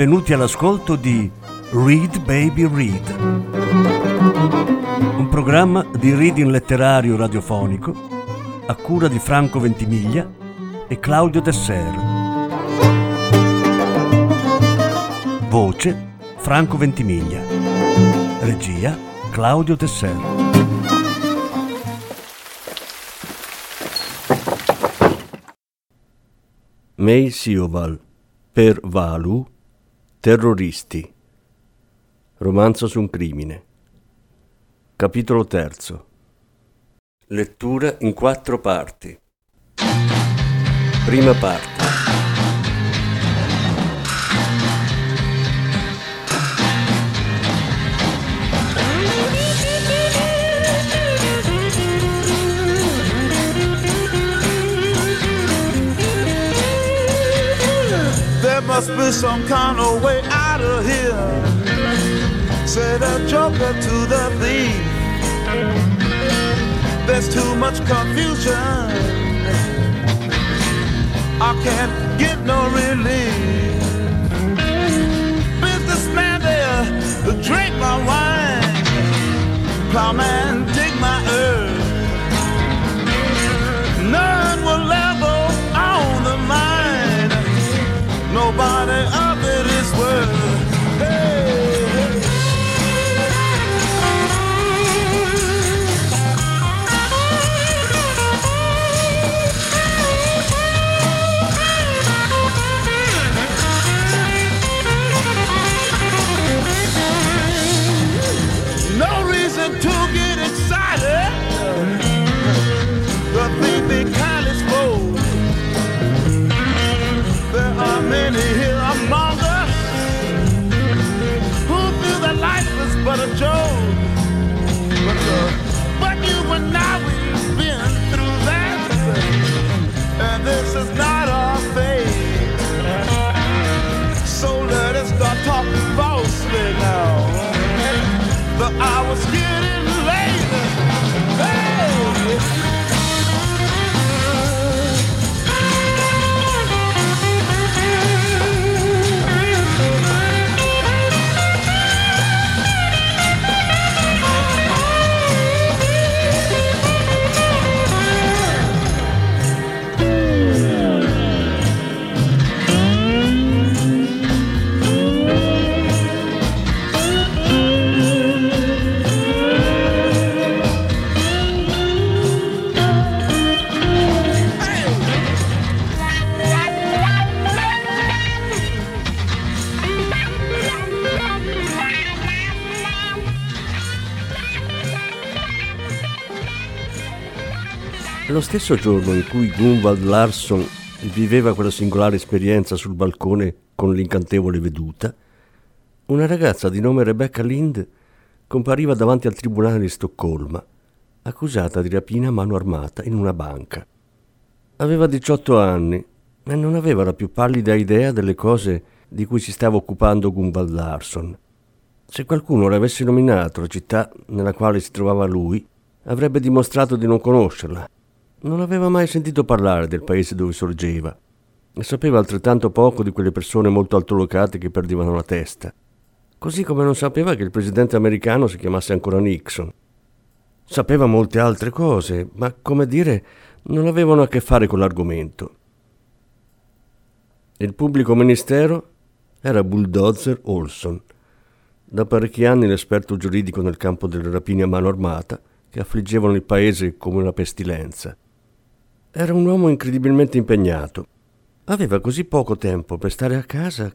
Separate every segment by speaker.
Speaker 1: benvenuti all'ascolto di Read Baby Read, un programma di reading letterario radiofonico a cura di Franco Ventimiglia e Claudio Desser. Voce Franco Ventimiglia. Regia Claudio Desser.
Speaker 2: May Sioval per Valu Terroristi. Romanzo su un crimine. Capitolo terzo. Lettura in quattro parti. Prima parte
Speaker 3: must be some kind of way out of here. Said a joker to the thief. There's too much confusion. I can't get no relief. Businessman there drink my wine. Plowman dig
Speaker 2: stesso giorno in cui Gunvald Larsson viveva quella singolare esperienza sul balcone con l'incantevole veduta, una ragazza di nome Rebecca Lind compariva davanti al tribunale di Stoccolma, accusata di rapina a mano armata in una banca. Aveva 18 anni e non aveva la più pallida idea delle cose di cui si stava occupando Gunvald Larsson. Se qualcuno le avesse nominato la città nella quale si trovava lui, avrebbe dimostrato di non conoscerla. Non aveva mai sentito parlare del paese dove sorgeva e sapeva altrettanto poco di quelle persone molto altolocate che perdevano la testa. Così come non sapeva che il presidente americano si chiamasse ancora Nixon. Sapeva molte altre cose, ma come dire, non avevano a che fare con l'argomento. Il pubblico ministero era Bulldozer Olson, da parecchi anni l'esperto giuridico nel campo delle rapine a mano armata che affliggevano il paese come una pestilenza. Era un uomo incredibilmente impegnato. Aveva così poco tempo per stare a casa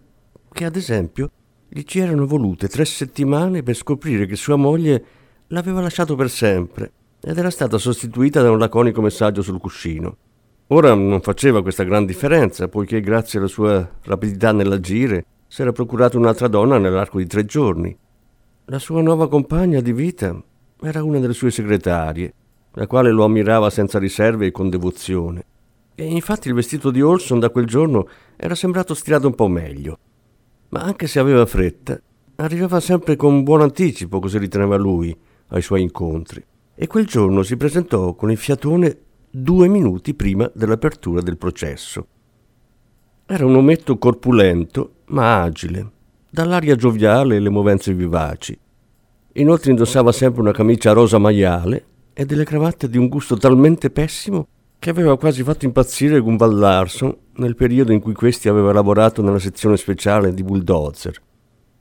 Speaker 2: che, ad esempio, gli ci erano volute tre settimane per scoprire che sua moglie l'aveva lasciato per sempre ed era stata sostituita da un laconico messaggio sul cuscino. Ora non faceva questa gran differenza, poiché grazie alla sua rapidità nell'agire si era procurato un'altra donna nell'arco di tre giorni. La sua nuova compagna di vita era una delle sue segretarie, la quale lo ammirava senza riserve e con devozione. E infatti il vestito di Olson da quel giorno era sembrato stirato un po' meglio. Ma anche se aveva fretta, arrivava sempre con buon anticipo, così riteneva lui, ai suoi incontri. E quel giorno si presentò con il fiatone due minuti prima dell'apertura del processo. Era un ometto corpulento, ma agile, dall'aria gioviale e le movenze vivaci. Inoltre indossava sempre una camicia rosa maiale e delle cravatte di un gusto talmente pessimo che aveva quasi fatto impazzire Gunvald Larson nel periodo in cui questi aveva lavorato nella sezione speciale di Bulldozer,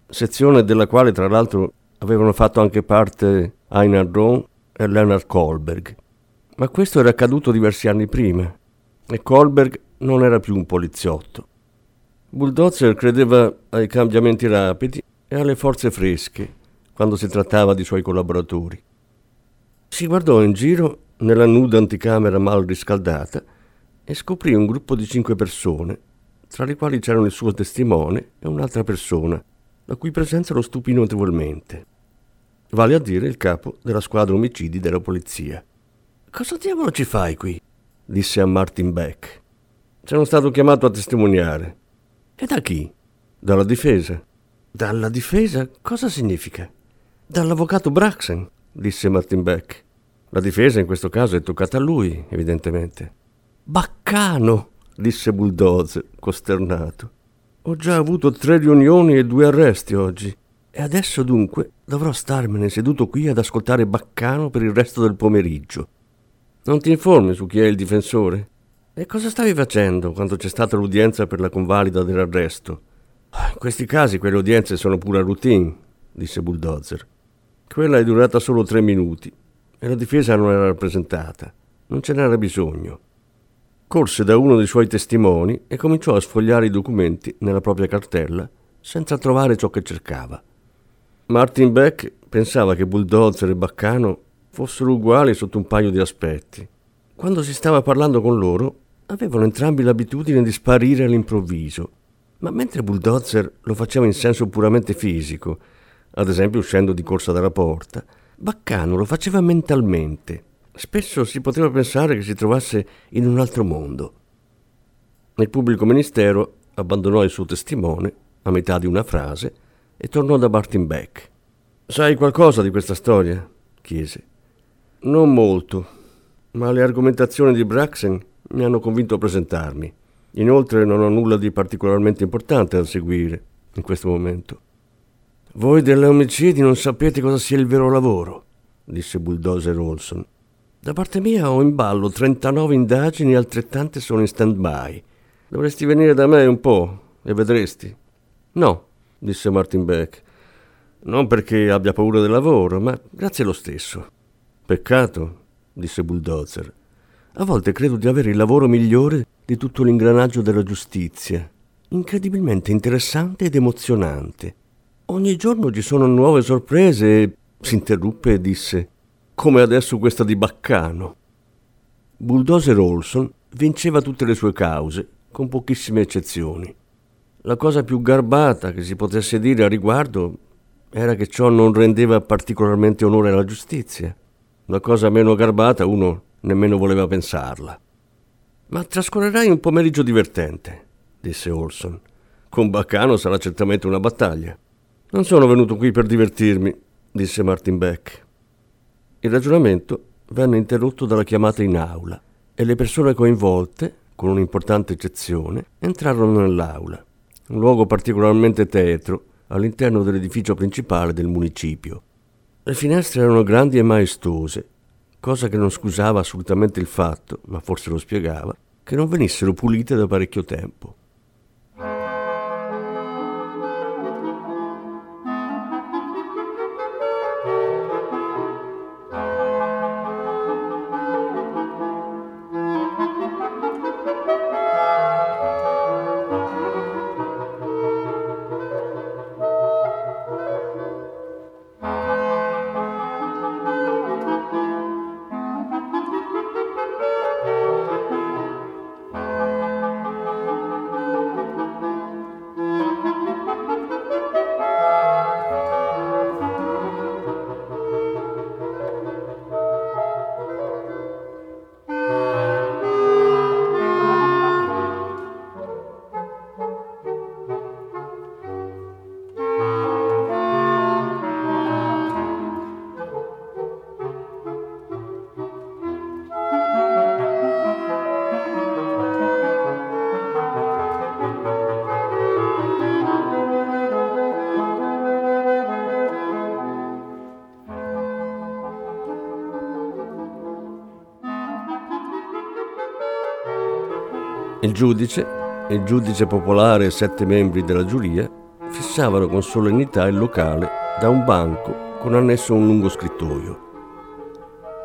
Speaker 2: sezione della quale tra l'altro avevano fatto anche parte Einar Rohn e Leonard Kohlberg. Ma questo era accaduto diversi anni prima e Kohlberg non era più un poliziotto. Bulldozer credeva ai cambiamenti rapidi e alle forze fresche quando si trattava di suoi collaboratori. Si guardò in giro nella nuda anticamera mal riscaldata e scoprì un gruppo di cinque persone, tra le quali c'erano il suo testimone e un'altra persona, la cui presenza lo stupì notevolmente. Vale a dire il capo della squadra omicidi della polizia. Cosa diavolo ci fai qui? disse a Martin Beck. Sono stato chiamato a testimoniare. E da chi? Dalla difesa. Dalla difesa? Cosa significa? Dall'avvocato Braxen, disse Martin Beck. La difesa in questo caso è toccata a lui, evidentemente. Baccano, disse Bulldozer, costernato. Ho già avuto tre riunioni e due arresti oggi. E adesso dunque dovrò starmene seduto qui ad ascoltare Baccano per il resto del pomeriggio. Non ti informi su chi è il difensore? E cosa stavi facendo quando c'è stata l'udienza per la convalida dell'arresto? In questi casi quelle udienze sono pura routine, disse Bulldozer. Quella è durata solo tre minuti e la difesa non era rappresentata. Non ce n'era bisogno. Corse da uno dei suoi testimoni e cominciò a sfogliare i documenti nella propria cartella senza trovare ciò che cercava. Martin Beck pensava che Bulldozer e Baccano fossero uguali sotto un paio di aspetti. Quando si stava parlando con loro, avevano entrambi l'abitudine di sparire all'improvviso, ma mentre Bulldozer lo faceva in senso puramente fisico ad esempio uscendo di corsa dalla porta, Baccano lo faceva mentalmente. Spesso si poteva pensare che si trovasse in un altro mondo. Il pubblico ministero abbandonò il suo testimone a metà di una frase e tornò da Martin Beck. Sai qualcosa di questa storia? chiese. Non molto, ma le argomentazioni di Braxen mi hanno convinto a presentarmi. Inoltre non ho nulla di particolarmente importante da seguire in questo momento. Voi delle omicidi non sapete cosa sia il vero lavoro, disse Bulldozer Olson. Da parte mia ho in ballo 39 indagini e altrettante sono in stand-by. Dovresti venire da me un po' e vedresti. No, disse Martin Beck. Non perché abbia paura del lavoro, ma grazie lo stesso. Peccato, disse Bulldozer. A volte credo di avere il lavoro migliore di tutto l'ingranaggio della giustizia. Incredibilmente interessante ed emozionante. Ogni giorno ci sono nuove sorprese si interruppe e disse come adesso questa di Baccano. Bulldozer Olson vinceva tutte le sue cause, con pochissime eccezioni. La cosa più garbata che si potesse dire a riguardo era che ciò non rendeva particolarmente onore alla giustizia. La cosa meno garbata uno nemmeno voleva pensarla. Ma trascorrerai un pomeriggio divertente, disse Olson. Con Baccano sarà certamente una battaglia. Non sono venuto qui per divertirmi, disse Martin Beck. Il ragionamento venne interrotto dalla chiamata in aula e le persone coinvolte, con un'importante eccezione, entrarono nell'aula, un luogo particolarmente tetro all'interno dell'edificio principale del municipio. Le finestre erano grandi e maestose, cosa che non scusava assolutamente il fatto, ma forse lo spiegava, che non venissero pulite da parecchio tempo. Il giudice, il giudice popolare e sette membri della giuria fissavano con solennità il locale da un banco con annesso un lungo scrittoio.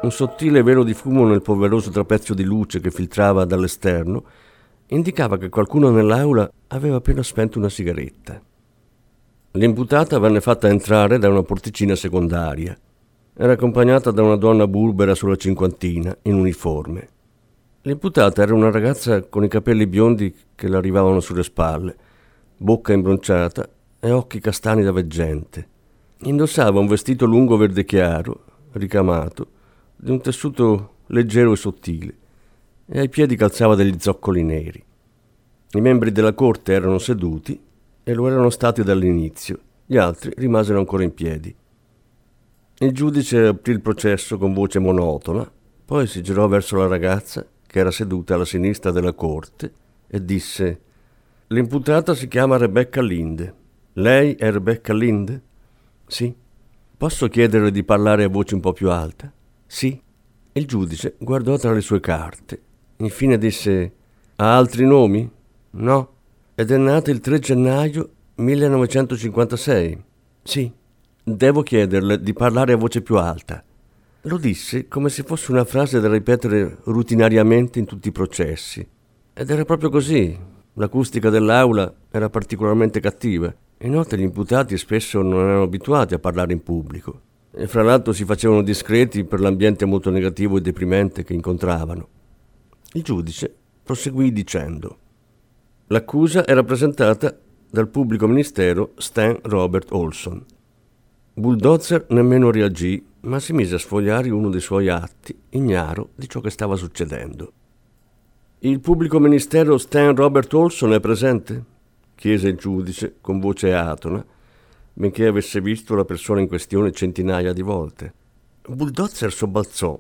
Speaker 2: Un sottile velo di fumo nel polveroso trapezio di luce che filtrava dall'esterno indicava che qualcuno nell'aula aveva appena spento una sigaretta. L'imputata venne fatta entrare da una porticina secondaria. Era accompagnata da una donna burbera sulla cinquantina, in uniforme. L'imputata era una ragazza con i capelli biondi che le arrivavano sulle spalle, bocca imbronciata e occhi castani da veggente. Indossava un vestito lungo verde chiaro, ricamato, di un tessuto leggero e sottile, e ai piedi calzava degli zoccoli neri. I membri della corte erano seduti e lo erano stati dall'inizio, gli altri rimasero ancora in piedi. Il giudice aprì il processo con voce monotona, poi si girò verso la ragazza che era seduta alla sinistra della corte, e disse L'imputata si chiama Rebecca Linde. Lei è Rebecca Linde? Sì. Posso chiederle di parlare a voce un po' più alta? Sì. Il giudice guardò tra le sue carte. Infine disse Ha altri nomi? No. Ed è nata il 3 gennaio 1956? Sì. Devo chiederle di parlare a voce più alta. Lo disse come se fosse una frase da ripetere rutinariamente in tutti i processi. Ed era proprio così. L'acustica dell'aula era particolarmente cattiva. Inoltre gli imputati spesso non erano abituati a parlare in pubblico e fra l'altro si facevano discreti per l'ambiente molto negativo e deprimente che incontravano. Il giudice proseguì dicendo L'accusa era presentata dal pubblico ministero Stan Robert Olson. Bulldozer nemmeno reagì ma si mise a sfogliare uno dei suoi atti, ignaro di ciò che stava succedendo. Il pubblico ministero Stan Robert Olson è presente? chiese il giudice con voce atona, benché avesse visto la persona in questione centinaia di volte. Bulldozer sobbalzò.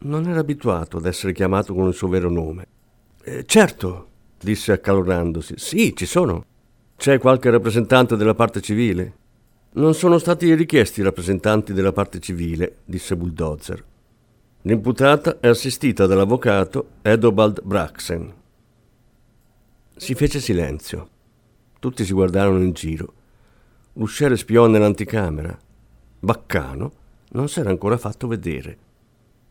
Speaker 2: Non era abituato ad essere chiamato con il suo vero nome. Eh, certo, disse accalorandosi. Sì, ci sono. C'è qualche rappresentante della parte civile? Non sono stati richiesti rappresentanti della parte civile, disse Bulldozer. L'imputata è assistita dall'avvocato Edobald Braxen. Si fece silenzio. Tutti si guardarono in giro. L'usciere spiò nell'anticamera. Baccano non s'era ancora fatto vedere.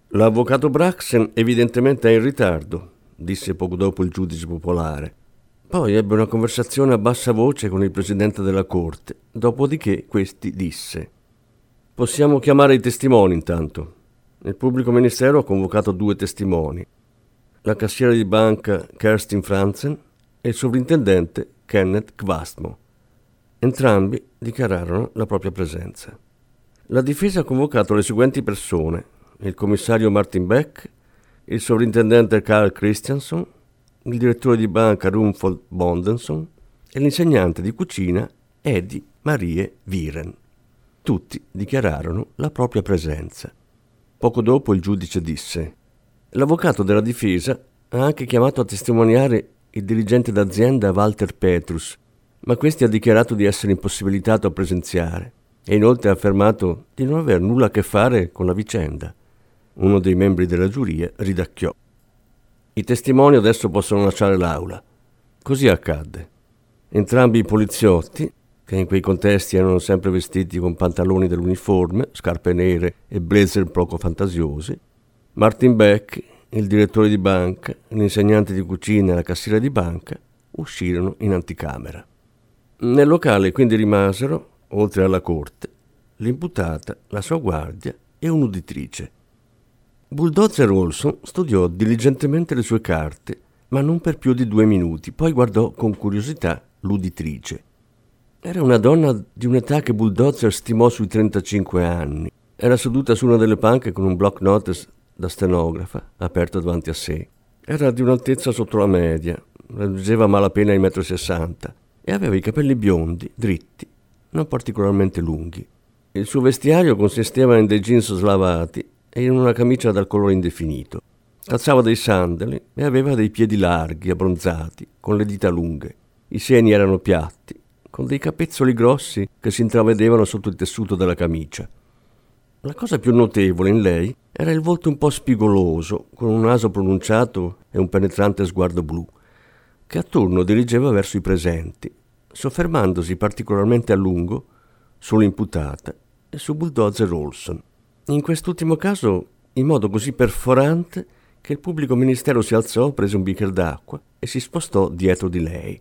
Speaker 2: L'avvocato Braxen evidentemente è in ritardo, disse poco dopo il giudice popolare. Poi ebbe una conversazione a bassa voce con il presidente della corte, dopodiché questi disse Possiamo chiamare i testimoni intanto. Il pubblico ministero ha convocato due testimoni, la cassiera di banca Kerstin Franzen e il sovrintendente Kenneth Kvastmo. Entrambi dichiararono la propria presenza. La difesa ha convocato le seguenti persone, il commissario Martin Beck, il sovrintendente Carl Christianson, il direttore di banca Rumfold Bondenson e l'insegnante di cucina Eddie Marie Viren. Tutti dichiararono la propria presenza. Poco dopo il giudice disse L'avvocato della difesa ha anche chiamato a testimoniare il dirigente d'azienda Walter Petrus, ma questi ha dichiarato di essere impossibilitato a presenziare e inoltre ha affermato di non aver nulla a che fare con la vicenda. Uno dei membri della giuria ridacchiò. I testimoni adesso possono lasciare l'aula. Così accadde. Entrambi i poliziotti, che in quei contesti erano sempre vestiti con pantaloni dell'uniforme, scarpe nere e blazer poco fantasiosi, Martin Beck, il direttore di banca, l'insegnante di cucina e la cassiera di banca, uscirono in anticamera. Nel locale quindi rimasero, oltre alla corte, l'imputata, la sua guardia e un'uditrice. Bulldozer Olson studiò diligentemente le sue carte, ma non per più di due minuti, poi guardò con curiosità l'uditrice. Era una donna di un'età che Bulldozer stimò sui 35 anni. Era seduta su una delle panche con un block notice da stenografa aperto davanti a sé. Era di un'altezza sotto la media, raggiungeva malapena i 1,60 m e aveva i capelli biondi, dritti, non particolarmente lunghi. Il suo vestiario consisteva in dei jeans slavati e in una camicia dal colore indefinito. Calzava dei sandali e aveva dei piedi larghi, abbronzati, con le dita lunghe. I seni erano piatti, con dei capezzoli grossi che si intravedevano sotto il tessuto della camicia. La cosa più notevole in lei era il volto un po' spigoloso, con un naso pronunciato e un penetrante sguardo blu. che a turno dirigeva verso i presenti, soffermandosi particolarmente a lungo sull'imputata e su Bulldozer Olson. In quest'ultimo caso in modo così perforante che il pubblico ministero si alzò, prese un bicchiere d'acqua e si spostò dietro di lei.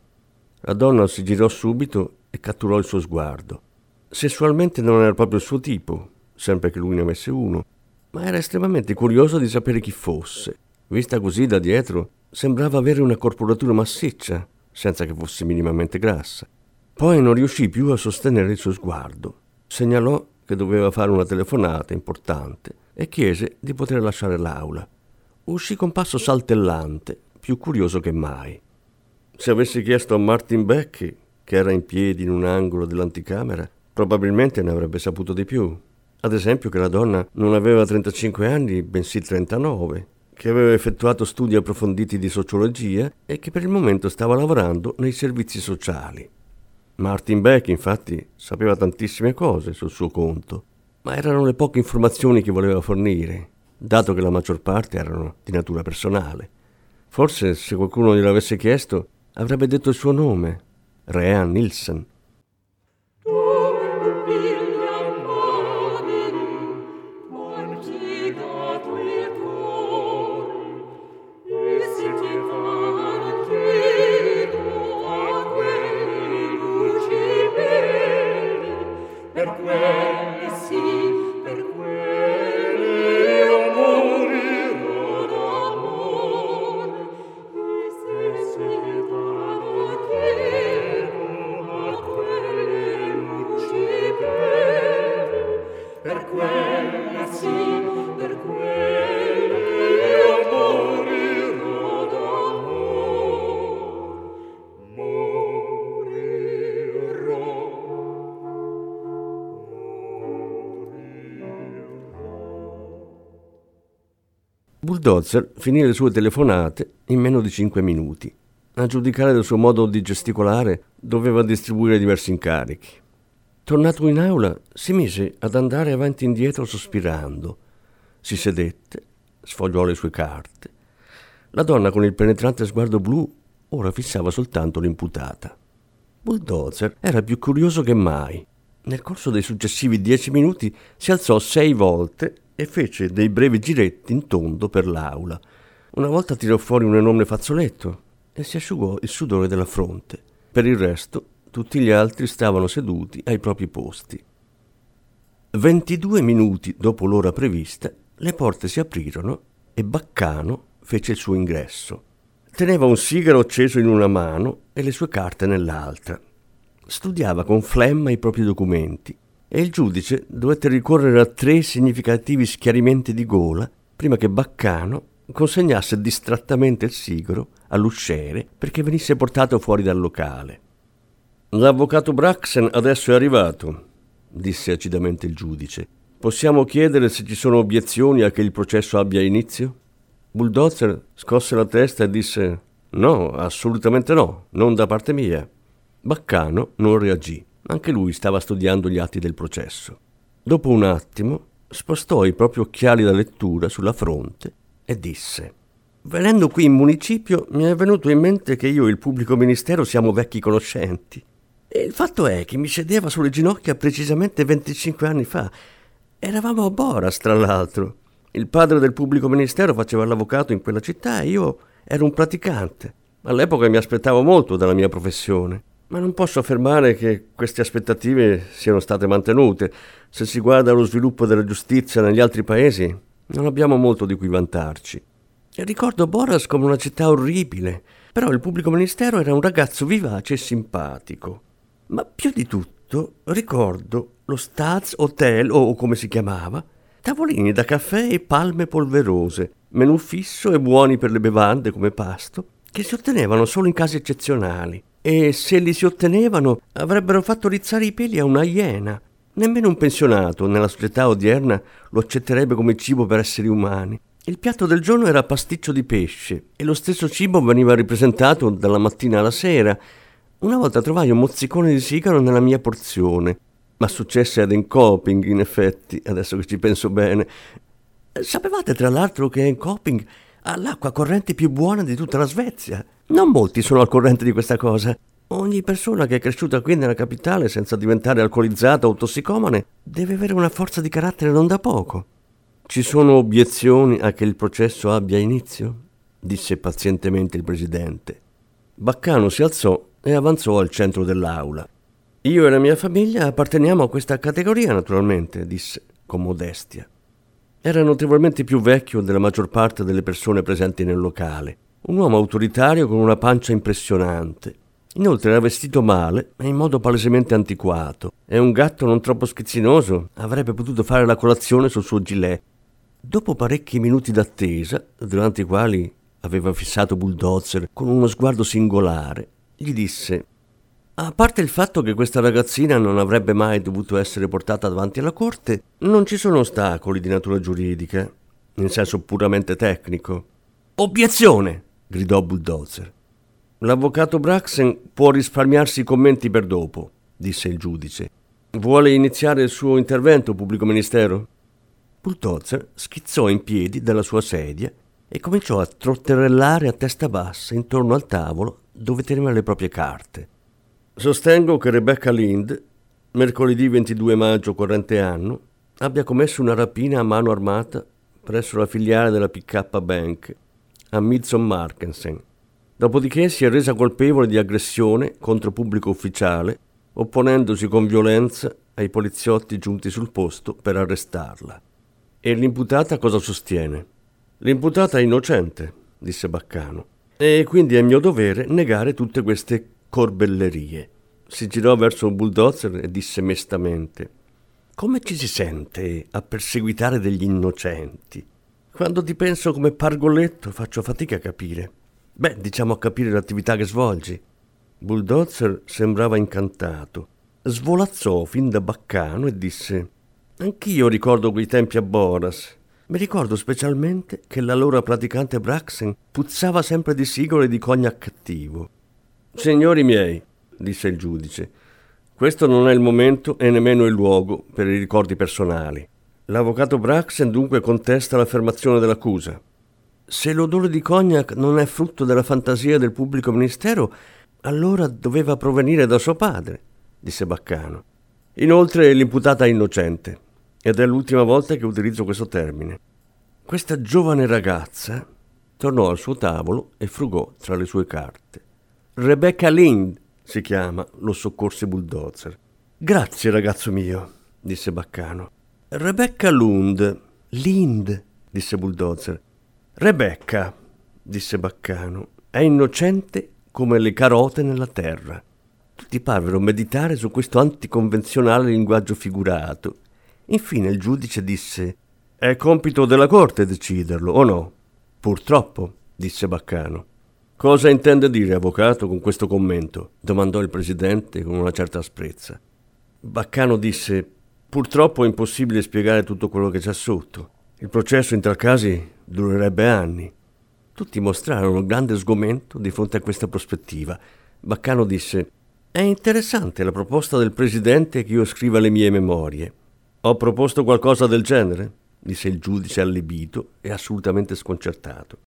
Speaker 2: La donna si girò subito e catturò il suo sguardo. Sessualmente non era proprio il suo tipo, sempre che lui ne avesse uno, ma era estremamente curioso di sapere chi fosse. Vista così da dietro, sembrava avere una corporatura massiccia, senza che fosse minimamente grassa. Poi non riuscì più a sostenere il suo sguardo. Segnalò che doveva fare una telefonata importante e chiese di poter lasciare l'aula. Uscì con passo saltellante, più curioso che mai. Se avessi chiesto a Martin Becky, che era in piedi in un angolo dell'anticamera, probabilmente ne avrebbe saputo di più. Ad esempio che la donna non aveva 35 anni, bensì 39, che aveva effettuato studi approfonditi di sociologia e che per il momento stava lavorando nei servizi sociali. Martin Beck, infatti, sapeva tantissime cose sul suo conto, ma erano le poche informazioni che voleva fornire, dato che la maggior parte erano di natura personale. Forse, se qualcuno gliel'avesse chiesto, avrebbe detto il suo nome, Rean Nielsen. Bulldozer finì le sue telefonate in meno di cinque minuti. A giudicare del suo modo di gesticolare, doveva distribuire diversi incarichi. Tornato in aula, si mise ad andare avanti e indietro sospirando. Si sedette, sfogliò le sue carte. La donna con il penetrante sguardo blu ora fissava soltanto l'imputata. Bulldozer era più curioso che mai. Nel corso dei successivi dieci minuti si alzò sei volte e fece dei brevi giretti in tondo per l'aula. Una volta tirò fuori un enorme fazzoletto e si asciugò il sudore della fronte. Per il resto, tutti gli altri stavano seduti ai propri posti. 22 minuti dopo l'ora prevista, le porte si aprirono e Baccano fece il suo ingresso. Teneva un sigaro acceso in una mano e le sue carte nell'altra. Studiava con flemma i propri documenti e il giudice dovette ricorrere a tre significativi schiarimenti di gola prima che Baccano consegnasse distrattamente il sigaro all'usciere perché venisse portato fuori dal locale. L'avvocato Braxen adesso è arrivato, disse acidamente il giudice. Possiamo chiedere se ci sono obiezioni a che il processo abbia inizio? Bulldozer scosse la testa e disse No, assolutamente no, non da parte mia. Baccano non reagì. Anche lui stava studiando gli atti del processo. Dopo un attimo spostò i propri occhiali da lettura sulla fronte e disse Venendo qui in municipio mi è venuto in mente che io e il pubblico ministero siamo vecchi conoscenti. E il fatto è che mi sedeva sulle ginocchia precisamente 25 anni fa. Eravamo a Boras, tra l'altro. Il padre del pubblico ministero faceva l'avvocato in quella città e io ero un praticante. All'epoca mi aspettavo molto dalla mia professione. Ma non posso affermare che queste aspettative siano state mantenute. Se si guarda allo sviluppo della giustizia negli altri paesi, non abbiamo molto di cui vantarci. Ricordo Boras come una città orribile, però il pubblico ministero era un ragazzo vivace e simpatico. Ma più di tutto ricordo lo Staz Hotel, o come si chiamava, tavolini da caffè e palme polverose, menù fisso e buoni per le bevande come pasto, che si ottenevano solo in casi eccezionali e se li si ottenevano avrebbero fatto rizzare i peli a una iena. Nemmeno un pensionato nella società odierna lo accetterebbe come cibo per esseri umani. Il piatto del giorno era pasticcio di pesce e lo stesso cibo veniva ripresentato dalla mattina alla sera. Una volta trovai un mozzicone di sigaro nella mia porzione, ma successe ad Encoping in effetti, adesso che ci penso bene. Sapevate tra l'altro che Encoping ha l'acqua corrente più buona di tutta la Svezia. Non molti sono al corrente di questa cosa. Ogni persona che è cresciuta qui nella capitale senza diventare alcolizzata o tossicomane deve avere una forza di carattere non da poco. Ci sono obiezioni a che il processo abbia inizio? disse pazientemente il presidente. Baccano si alzò e avanzò al centro dell'aula. Io e la mia famiglia apparteniamo a questa categoria, naturalmente, disse con modestia. Era notevolmente più vecchio della maggior parte delle persone presenti nel locale, un uomo autoritario con una pancia impressionante. Inoltre era vestito male e in modo palesemente antiquato, e un gatto non troppo schizzinoso avrebbe potuto fare la colazione sul suo gilet. Dopo parecchi minuti d'attesa, durante i quali aveva fissato Bulldozer con uno sguardo singolare, gli disse a parte il fatto che questa ragazzina non avrebbe mai dovuto essere portata davanti alla corte, non ci sono ostacoli di natura giuridica, in senso puramente tecnico. Obiezione! gridò Bulldozer. L'avvocato Braxen può risparmiarsi i commenti per dopo, disse il giudice. Vuole iniziare il suo intervento, pubblico ministero? Bulldozer schizzò in piedi dalla sua sedia e cominciò a trotterellare a testa bassa intorno al tavolo dove teneva le proprie carte. Sostengo che Rebecca Lind, mercoledì 22 maggio corrente anno, abbia commesso una rapina a mano armata presso la filiale della PK Bank a Midson Markensen. Dopodiché si è resa colpevole di aggressione contro pubblico ufficiale, opponendosi con violenza ai poliziotti giunti sul posto per arrestarla. E l'imputata cosa sostiene? L'imputata è innocente, disse Baccano, e quindi è mio dovere negare tutte queste corbellerie. Si girò verso un bulldozer e disse mestamente: Come ci si sente a perseguitare degli innocenti? Quando ti penso come pargoletto faccio fatica a capire. Beh, diciamo a capire l'attività che svolgi. Bulldozer sembrava incantato. Svolazzò fin da baccano e disse: Anch'io ricordo quei tempi a Boras. Mi ricordo specialmente che l'allora praticante Braxen puzzava sempre di sigolo e di cognac cattivo. Signori miei, disse il giudice, questo non è il momento e nemmeno il luogo per i ricordi personali. L'avvocato Braxen dunque contesta l'affermazione dell'accusa. Se l'odore di cognac non è frutto della fantasia del pubblico ministero, allora doveva provenire da suo padre, disse Baccano. Inoltre l'imputata è innocente, ed è l'ultima volta che utilizzo questo termine. Questa giovane ragazza tornò al suo tavolo e frugò tra le sue carte. Rebecca Lind si chiama, lo soccorse Bulldozer. Grazie, ragazzo mio, disse Baccano. Rebecca Lund. Lind, disse Bulldozer. Rebecca, disse Baccano, è innocente come le carote nella terra. Tutti parvero meditare su questo anticonvenzionale linguaggio figurato. Infine il giudice disse: È compito della corte deciderlo, o no? Purtroppo, disse Baccano. Cosa intende dire, avvocato, con questo commento? domandò il presidente con una certa asprezza. Baccano disse: Purtroppo è impossibile spiegare tutto quello che c'è sotto. Il processo in tal casi durerebbe anni. Tutti mostrarono grande sgomento di fronte a questa prospettiva. Baccano disse: È interessante la proposta del presidente che io scriva le mie memorie. Ho proposto qualcosa del genere? disse il giudice allibito e assolutamente sconcertato.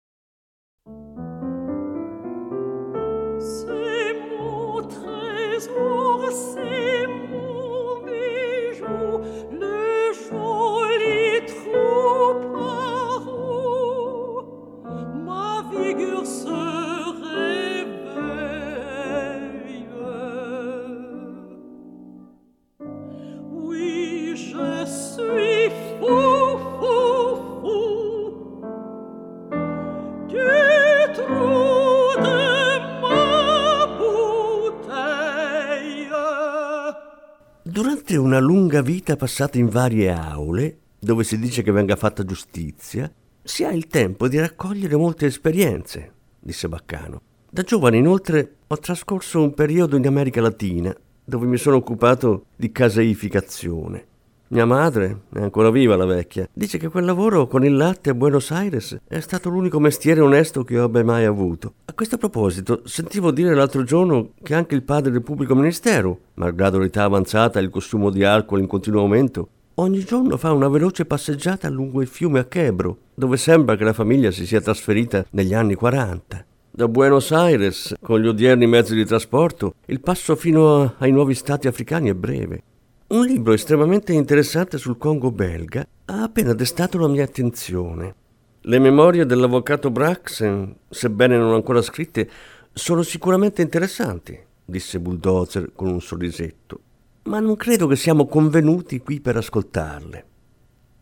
Speaker 2: Una vita passata in varie aule, dove si dice che venga fatta giustizia, si ha il tempo di raccogliere molte esperienze, disse Baccano. Da giovane, inoltre, ho trascorso un periodo in America Latina, dove mi sono occupato di caseificazione. Mia madre, è ancora viva la vecchia, dice che quel lavoro con il latte a Buenos Aires è stato l'unico mestiere onesto che io abbia mai avuto. A questo proposito, sentivo dire l'altro giorno che anche il padre del pubblico ministero, malgrado l'età avanzata e il consumo di alcol in continuo aumento, ogni giorno fa una veloce passeggiata lungo il fiume a Chebro, dove sembra che la famiglia si sia trasferita negli anni 40. Da Buenos Aires, con gli odierni mezzi di trasporto, il passo fino ai nuovi stati africani è breve. Un libro estremamente interessante sul Congo belga ha appena destato la mia attenzione. Le memorie dell'avvocato Braxen, sebbene non ancora scritte, sono sicuramente interessanti, disse Bulldozer con un sorrisetto, ma non credo che siamo convenuti qui per ascoltarle.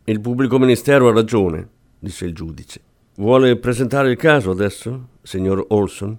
Speaker 2: Il pubblico ministero ha ragione, disse il giudice. Vuole presentare il caso adesso, signor Olson?